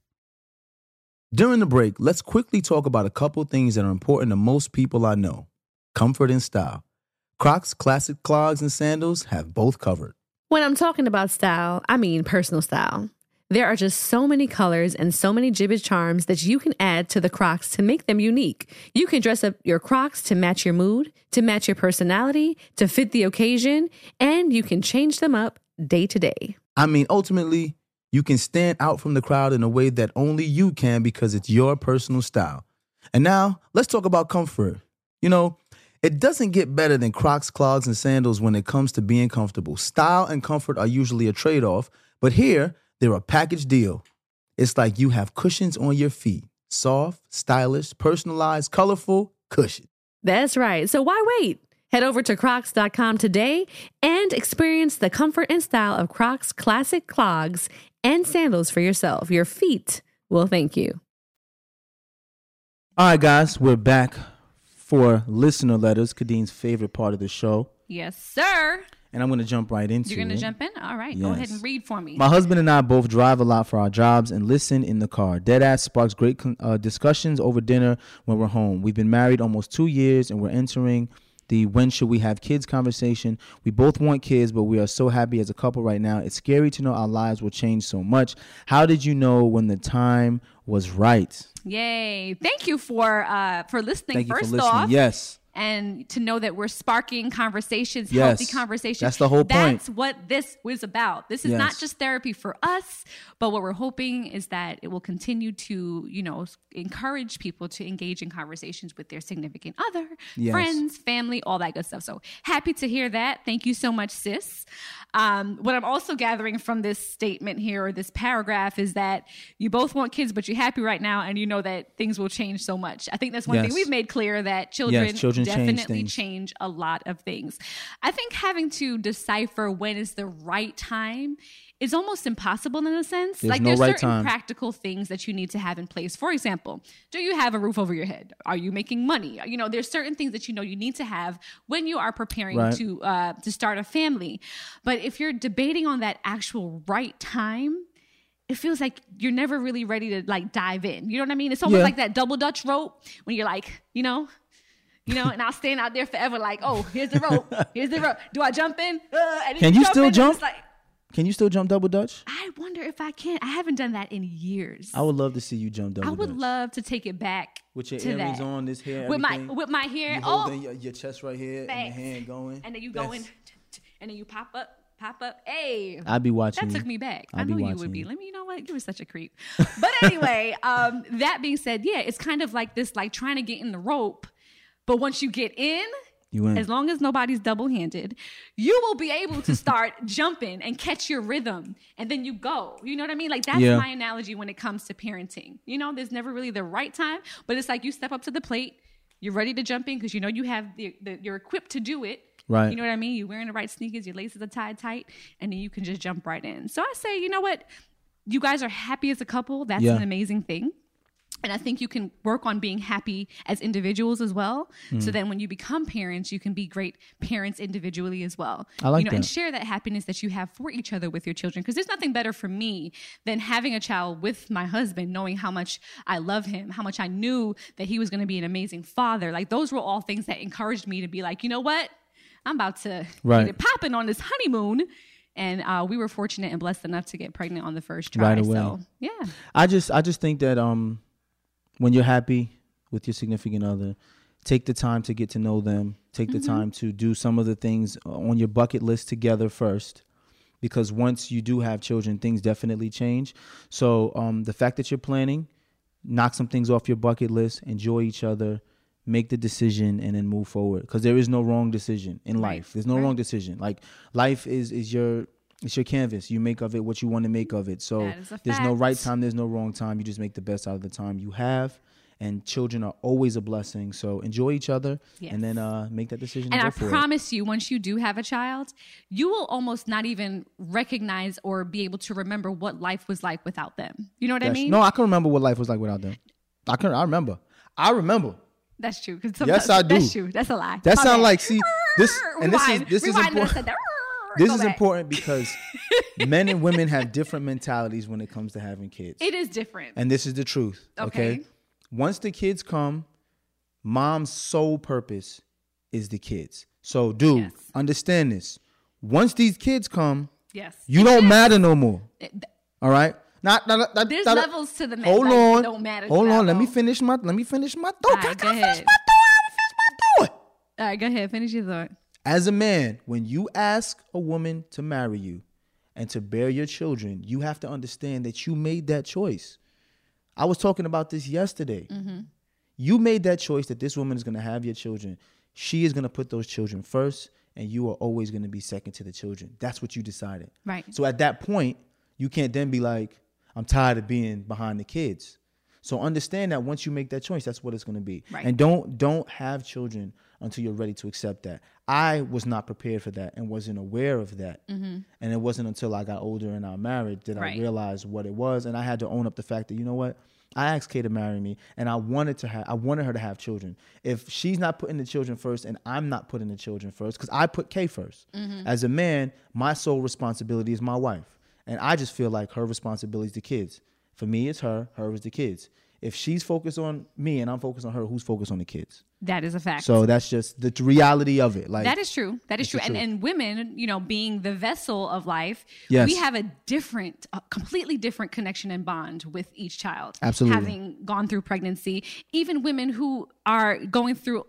During the break, let's quickly talk about a couple things that are important to most people I know comfort and style. Crocs classic clogs and sandals have both covered. When I'm talking about style, I mean personal style. There are just so many colors and so many Jibbitz charms that you can add to the Crocs to make them unique. You can dress up your Crocs to match your mood, to match your personality, to fit the occasion, and you can change them up day to day. I mean, ultimately, you can stand out from the crowd in a way that only you can because it's your personal style. And now, let's talk about comfort. You know, it doesn't get better than Crocs, clogs, and sandals when it comes to being comfortable. Style and comfort are usually a trade off, but here, they're a package deal. It's like you have cushions on your feet soft, stylish, personalized, colorful cushion. That's right. So why wait? Head over to crocs.com today and experience the comfort and style of Crocs classic clogs and sandals for yourself. Your feet will thank you. All right, guys, we're back for listener letters, Khadeen's favorite part of the show. Yes, sir. And I'm going to jump right into You're going to jump in? All right. Go ahead and read for me. My husband and I both drive a lot for our jobs and listen in the car. Deadass sparks great uh, discussions over dinner when we're home. We've been married almost two years and we're entering the when should we have kids conversation. We both want kids, but we are so happy as a couple right now. It's scary to know our lives will change so much. How did you know when the time was right? Yay. Thank you for uh for listening Thank you first for listening. off. Yes. And to know that we're sparking conversations, Yes. healthy conversations. That's the whole point. That's what this was about. This is not just therapy for us, but what we're hoping is that it will continue to, you know, encourage people to engage in conversations with their significant other, Yes. friends, family, all that good stuff. So happy to hear that. Thank you so much, sis. Um, what I'm also gathering from this statement here or this paragraph is that you both want kids, but you're happy right now, and you know that things will change so much. I think that's one thing we've made clear that children, children change definitely things. change a lot of things. I think having to decipher when is the right time is almost impossible in a sense. There's like no there's right certain time. practical things that you need to have in place. For example, do you have a roof over your head? Are you making money? You know, there's certain things that you know you need to have when you are preparing Right. to uh, to start a family. But if you're debating on that actual right time, it feels like you're never really ready to like dive in. You know what I mean? It's almost Yeah. like that double dutch rope when you're like, you know, you know, and I'll stand out there forever like, oh, here's the rope, here's the rope. Do I jump in? Uh, Can you jump still in, jump? Like, Can you still jump double dutch? I wonder if I can. I haven't done that in years. I would love to see you jump double I would dutch. love to take it back with your to earrings that. on, this hair, with my with my hair. You Oh, your, your chest right here thanks. and your hand going. and then you That's- go in, and then you pop up, pop up. Hey, I'd be watching. that took me back. I'll I knew you would be. Let me, you know what? You were such a creep. But anyway, um, that being said, yeah, it's kind of like this, like trying to get in the rope. But once you get in, You as long as nobody's double handed, you will be able to start jumping and catch your rhythm. And then you go. You know what I mean? Like that's Yeah. my analogy when it comes to parenting. You know, there's never really the right time, but it's like you step up to the plate, you're ready to jump in because you know you have the, the you're equipped to do it. Right. You know what I mean? You're wearing the right sneakers, your laces are tied tight, and then you can just jump right in. So I say, you know what? You guys are happy as a couple. That's Yeah. an amazing thing. And I think you can work on being happy as individuals as well. Mm. So then when you become parents, you can be great parents individually as well. I like you know, and share that happiness that you have for each other with your children. Because there's nothing better for me than having a child with my husband, knowing how much I love him, how much I knew that he was going to be an amazing father. Like those were all things that encouraged me to be like, you know what? I'm about to Right. get it popping on this honeymoon. And uh, we were fortunate and blessed enough to get pregnant on the first try. Right away. So yeah. I just I just think that um when you're happy with your significant other, take the time to get to know them. Take Mm-hmm. the time to do some of the things on your bucket list together first. Because once you do have children, things definitely change. So um, the fact that you're planning, knock some things off your bucket list, enjoy each other, make the decision, and then move forward. Because there is no wrong decision in life. There's no right. wrong decision. Like life is is your it's your canvas. You make of it what you want to make of it. So is there's no right time. There's no wrong time. You just make the best out of the time you have. And children are always a blessing. So enjoy each other, and then uh, make that decision. And I for it. promise you, once you do have a child, you will almost not even recognize or be able to remember what life was like without them. You know what I mean? No, I can remember what life was like without them. I can. I remember. I remember. That's true. Yes, I do. That's true. That's a lie. That My sound like see this, and this is this is Rewind when I said important. This is back. important because men and women have different mentalities when it comes to having kids. It is different. And this is the truth. Okay. Okay. Once the kids come, mom's sole purpose is the kids. So, dude, Yes. understand this. Once these kids come, yes. you don't matter no more. It- All right. Not, not, not, There's levels to the man. Hold like, on. Don't matter. Hold on. Let me finish my. Let me finish my thought. I right, gotta go finish ahead. my thought. I gotta finish my thought. All right, go ahead. Finish your thought. As a man, when you ask a woman to marry you and to bear your children, you have to understand that you made that choice. I was talking about this yesterday. Mm-hmm. You made that choice that this woman is going to have your children. She is going to put those children first, and you are always going to be second to the children. That's what you decided. Right. So at that point, you can't then be like, I'm tired of being behind the kids. So understand that once you make that choice, that's what it's going to be. Right. And don't don't have children until you're ready to accept that. I was not prepared for that and wasn't aware of that. And it wasn't until I got older in our marriage that Mm-hmm. Right. I realized what it was, and I had to own up the fact that you know what. I asked Kay to marry me, and I wanted to have. I wanted her to have children. If she's not putting the children first, and I'm not putting the children first, because I put Kay 1st Mm-hmm. As a man, my sole responsibility is my wife, and I just feel like her responsibility is the kids. For me, it's her. Her is the kids. If she's focused on me and I'm focused on her, who's focused on the kids? That is a fact. So that's just the reality of it. Like that is true. That is true. And, truth. and women, you know, being the vessel of life, Yes. we have a different, a completely different connection and bond with each child. Absolutely. Having gone through pregnancy, even women who are going through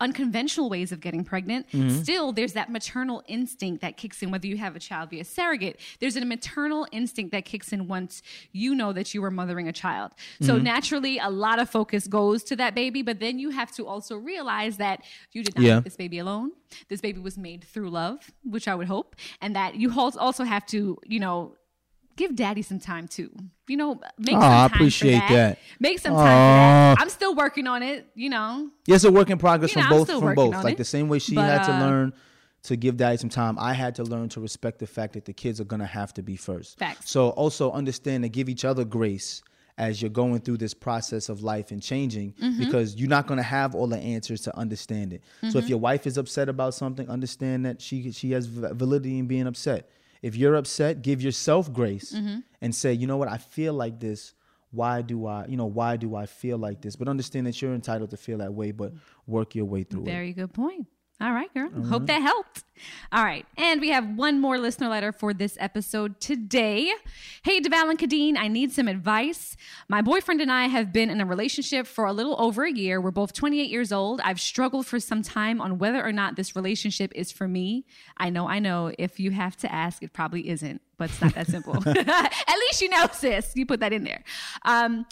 unconventional ways of getting pregnant, Mm-hmm. still there's that maternal instinct that kicks in, whether you have a child via surrogate. There's a maternal instinct that kicks in once you know that you are mothering a child. So Mm-hmm. naturally, a lot of focus goes to that baby, but then you have to also realize that you did not Yeah. this baby alone. This baby was made through love, which I would hope, and that you also have to, you know, give daddy some time too. You know, make Aw, some I time appreciate for that. Make some time for that. I'm still working on it. You know, Yeah, it's a work in progress You know, from both from both. Like it. the same way she But, had to uh, learn to give daddy some time, I had to learn to respect the fact that the kids are gonna have to be first. Facts. So also understand to give each other grace as you're going through this process of life and changing Mm-hmm. because you're not going to have all the answers to understand it. So Mm-hmm. if your wife is upset about something, understand that she she has validity in being upset. If you're upset, give yourself grace Mm-hmm. and say, "You know what? I feel like this. Why do I, you know, why do I feel like this?" But understand that you're entitled to feel that way, but work your way through it. very good point. All right, girl. Mm-hmm. Hope that helped. All right. And we have one more listener letter for this episode today. Hey, Devale and Khadeen, I need some advice. My boyfriend and I have been in a relationship for a little over a year. We're both 28 years old. I've struggled for some time on whether or not this relationship is for me. I know, I know. If you have to ask, it probably isn't, but it's not that simple. At least you know, sis. You put that in there. Um,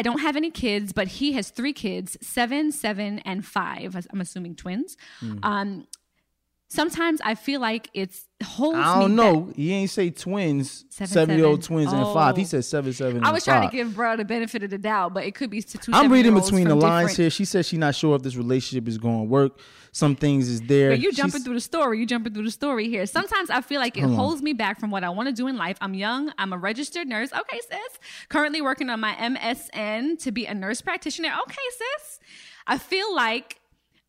I don't have any kids, but he has three kids seven, seven, and five. I'm assuming twins. Hmm. Um, sometimes I feel like it's holds I don't know. back. He ain't say twins, Seven, seven year old twins and five. He Oh. said seven, seven. I was trying five. to give bro the benefit of the doubt, but it could be two. I'm reading between the lines different- here. She says she's not sure if this relationship is going to work. Some things is there. But you She's- jumping through the story. You jumping through the story here. Sometimes I feel like it holds me back from what I want to do in life. I'm young. I'm a registered nurse. Okay, sis. Currently working on my MSN to be a nurse practitioner. Okay, sis. I feel like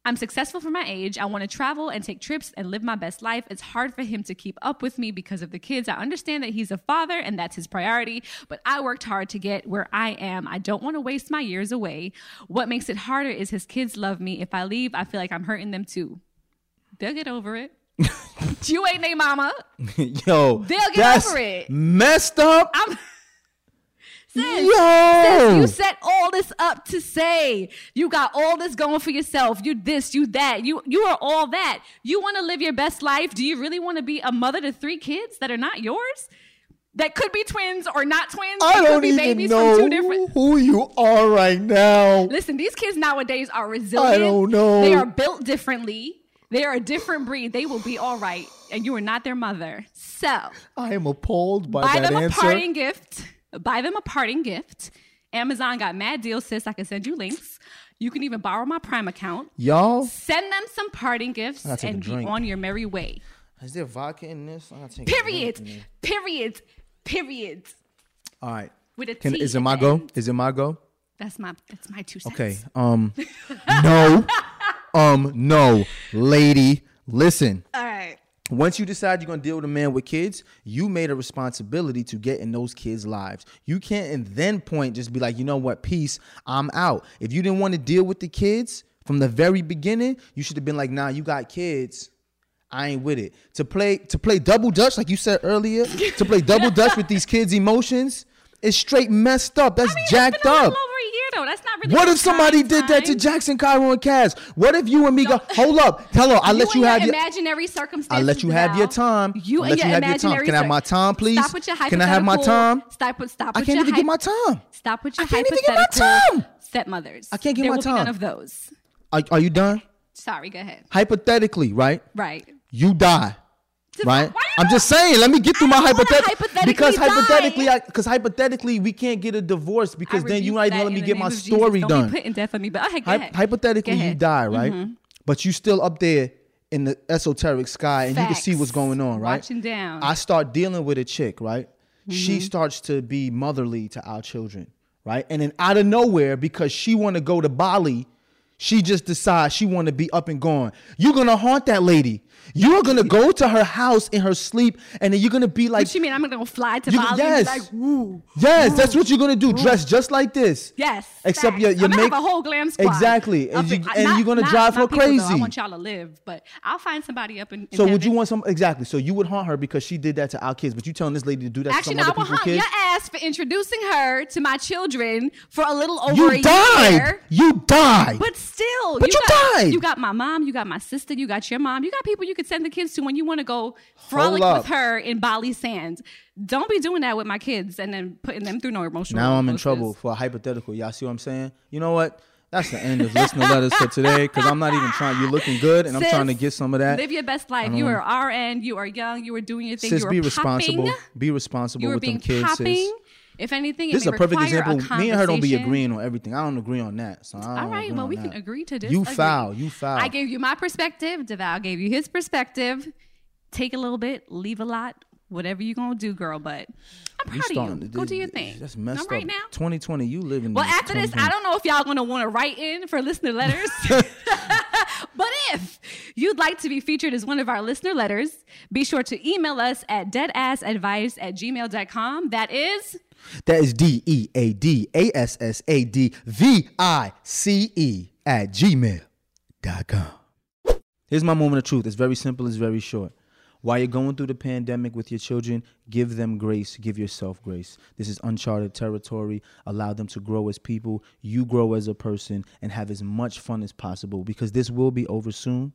I'm successful for my age. I want to travel and take trips and live my best life. It's hard for him to keep up with me because of the kids. I understand that he's a father and that's his priority, but I worked hard to get where I am. I don't want to waste my years away. What makes it harder is his kids love me. If I leave, I feel like I'm hurting them too. They'll get over it. you ain't they mama. Yo, They'll get over it. Messed up. I'm Sis, sis, you set all this up to say you got all this going for yourself. You this, you that. You you are all that. You want to live your best life. Do you really want to be a mother to three kids that are not yours? That could be twins or not twins. I don't be even babies know from two different. who you are right now. Listen, these kids nowadays are resilient. I don't know. They are built differently. They are a different breed. They will be all right, and you are not their mother. So I am appalled by buy that them answer. a parting gift. Buy them a parting gift. Amazon got mad deals, sis. I can send you links. You can even borrow my Prime account. Y'all, Send them some parting gifts gotta take a and be on your merry way. is there vodka in this? I gotta take a drink Period. Period. Period. All right. With a Can, T is it my go? Is it my go? That's my that's my two cents. Okay. Um. no. Um. No, lady. Listen. All right. Once you decide you're gonna deal with a man with kids, you made a responsibility to get in those kids' lives. You can't and then point just be like, you know what, peace, I'm out. If you didn't want to deal with the kids from the very beginning, you should have been like, nah, you got kids. I ain't with it. To play to play double dutch, like you said earlier, to play double dutch with these kids' emotions is straight messed up. That's I mean, jacked it's up. That's not really. What if somebody time did that to. Jackson, Kairo, and Kaz? What if you and me go, hold up, her, I'll let you have your imaginary circumstances. I'll let you have your time. You and your you have your time. imaginary Can I have my time, please? Stop with your hypothetical. Can I have my time? Stop with stop. I can't even get my time. Stop with your I can't even get my time. stepmothers. I can't get there my will time. Be none of those. Are, are you done? Sorry. Go ahead. Hypothetically, right? Right. You die. To- Right, I'm just saying. Let me get through I my don't hypothetical because hypothetically, because hypothetically, we can't get a divorce because then you rebuke not even let me get my of Jesus. story Don't done. Be putting death on me, but okay, go Hy- hypothetically, Go you ahead. Mm-hmm. die, right? But you still up there in the esoteric sky, and you can see what's going on, right? Watching down. I start dealing with a chick, right? She Mm-hmm. starts to be motherly to our children, right? And then out of nowhere, because she want to go to Bali, she just decides she want to be up and going. You're gonna haunt that lady. You're gonna go to her house in her sleep, and then you're gonna be like, What you mean? I'm gonna go fly to You- Bali yes. like, woo. yes, that's what you're gonna do. Dress just like this. Yes. Except you you I'm make a whole glam squad. exactly, and, you, in- and not- you're gonna not- drive her not though. crazy. I want y'all to live, but I'll find somebody up in. in So would you want some exactly? So you would haunt her because she did that to our kids, but you telling this lady to do that Actually, to no, some I other will people's hunt kids? your ass for introducing her to my children for a little over You a died. year. You died. But still, But you got, died. You got my mom, you got my sister, you got your mom, you got people you could send the kids to when you want to go frolic with her in Bali sands. Don't be doing that with my kids and then putting them through no emotional. now I'm in trouble for a hypothetical. Y'all see what I'm saying? You know what? That's the end of listener letters for today because I'm not even trying. You're looking good, and I'm trying to get some of that. Live your best life. You are RN. You are young. You are doing your thing. Sis, you are be popping. responsible. Be responsible You with them kids, popping. sis. If anything, This is a perfect example. A Me and her don't be agreeing on everything. I don't agree on that. So All right, well, we that. can agree to disagree. You foul. You foul. I gave you my perspective. Devale gave you his perspective. Take a little bit, leave a lot. Whatever you gonna do, girl. But I'm You proud of you. Go do your thing. That's messed up. right now. 2020, you live in. Well, after this, I don't know if y'all gonna want to write in for listener letters. but if you'd like to be featured as one of our listener letters, be sure to email us at deadassadvice at gmail.com. That is That is D E A D A S S A D V I C E at gmail.com. Here's my moment of truth. It's very simple, it's very short. While you're going through the pandemic with your children, give them grace, give yourself grace. This is uncharted territory. Allow them to grow as people, you grow as a person, and have as much fun as possible because this will be over soon.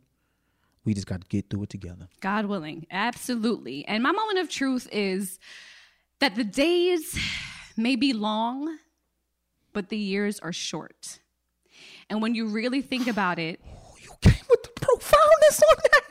We just got to get through it together. God willing. Absolutely. And my moment of truth is that the days may be long, but the years are short. And when you really think about it, oh, You came with the profoundness on that.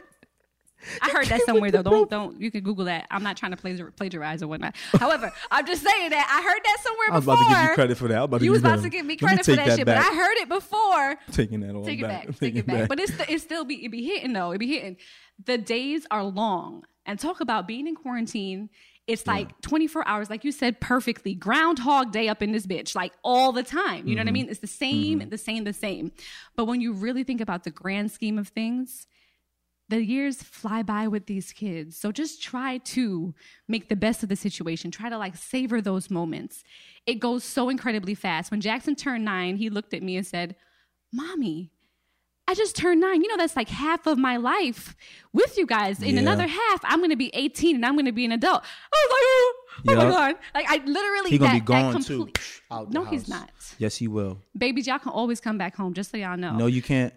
I heard that somewhere though. Don't don't you can Google that. I'm not trying to plagiar, plagiarize or whatnot. However, I'm just saying that I heard that somewhere before. I was about to give you credit for that. I was about to you give was about to give me Let me credit for that, that shit, back. but I heard it before. Taking that all Take it back. back. Take it back. But it's it still be it be hitting though. It be hitting. The days are long. And talk about being in quarantine. It's like 24 hours, like you said perfectly. Groundhog day up in this bitch, like all the time. You know what I Mm-hmm. mean? It's the same, the same, the same. But when you really think about the grand scheme of things, the years fly by with these kids. So just try to make the best of the situation. Try to like savor those moments. It goes so incredibly fast. When Jackson turned nine, he looked at me and said, Mommy, I just turned nine. You know, that's like half of my life with you guys. In Yeah. another half, I'm going to be 18 and I'm going to be an adult. I was like, oh, Oh my god! Like I literally He gonna that, be gone too. complete- out the No, he's not. Yes, he will. Babies, y'all can always come back home. Just so y'all know. No, you can't.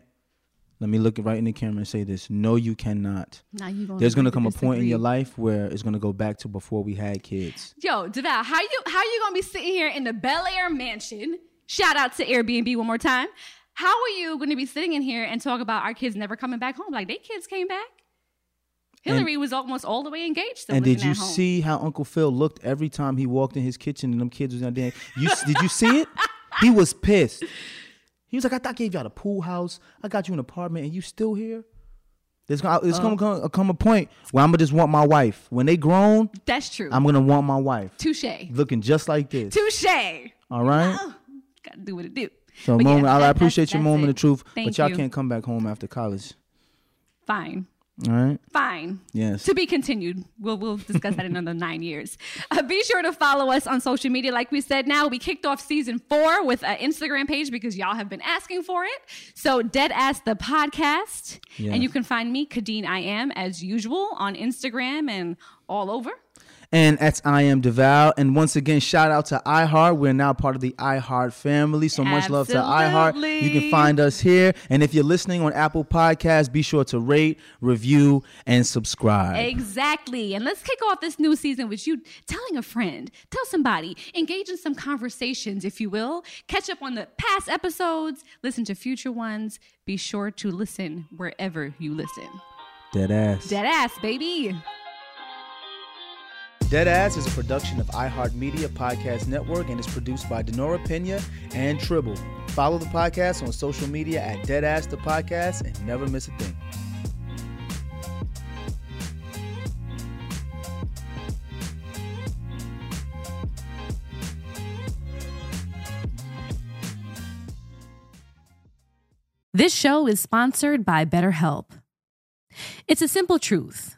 Let me look right in the camera and say this. No, you cannot. Now you gonna There's gonna come a point in your life where it's gonna go back to before we had kids. Yo, Devale, how you how you gonna be sitting here in the Bel Air mansion? Shout out to Airbnb one more time. How are you gonna be sitting in here and talk about our kids never coming back home? Like they kids came back. Hillary was almost all the way engaged. And did you see how Uncle Phil looked every time he walked in his kitchen and them kids was out there? You did you see it? He was pissed. He was like, I thought I gave y'all the pool house. I got you an apartment, and you still here. There's gonna, it's gonna uh. come, uh, come a point where I'm gonna just want my wife. When they grown, That's true. I'm gonna want my wife Touche. looking just like this. Touche. All right. Uh-uh. Gotta do what it do. So, But yeah, moment, I, I that- appreciate that's- your that's moment it. of truth, Thank but y'all you. can't come back home after college. Fine. All right. Fine. Yes. To be continued. We'll we'll discuss that in another nine years. Uh, be sure to follow us on social media. Like we said, now we kicked off season four with an Instagram page because y'all have been asking for it. So Dead Ass the podcast, and you can find me Khadeen I am as usual on Instagram and all over. And that's I am Devale. And once again, shout out to iHeart. We're now part of the iHeart family. So much love to iHeart. You can find us here. And if you're listening on Apple Podcasts, be sure to rate, review, and subscribe. Exactly. And let's kick off this new season with you telling a friend, tell somebody, engage in some conversations, if you will. Catch up on the past episodes, listen to future ones. Be sure to listen wherever you listen. Dead ass. Dead ass, baby. Deadass is a production of iHeartMedia Podcast Network and is produced by Denora Pena and Tribble. Follow the podcast on social media at Deadass the Podcast and never miss a thing. This show is sponsored by BetterHelp. It's a simple truth.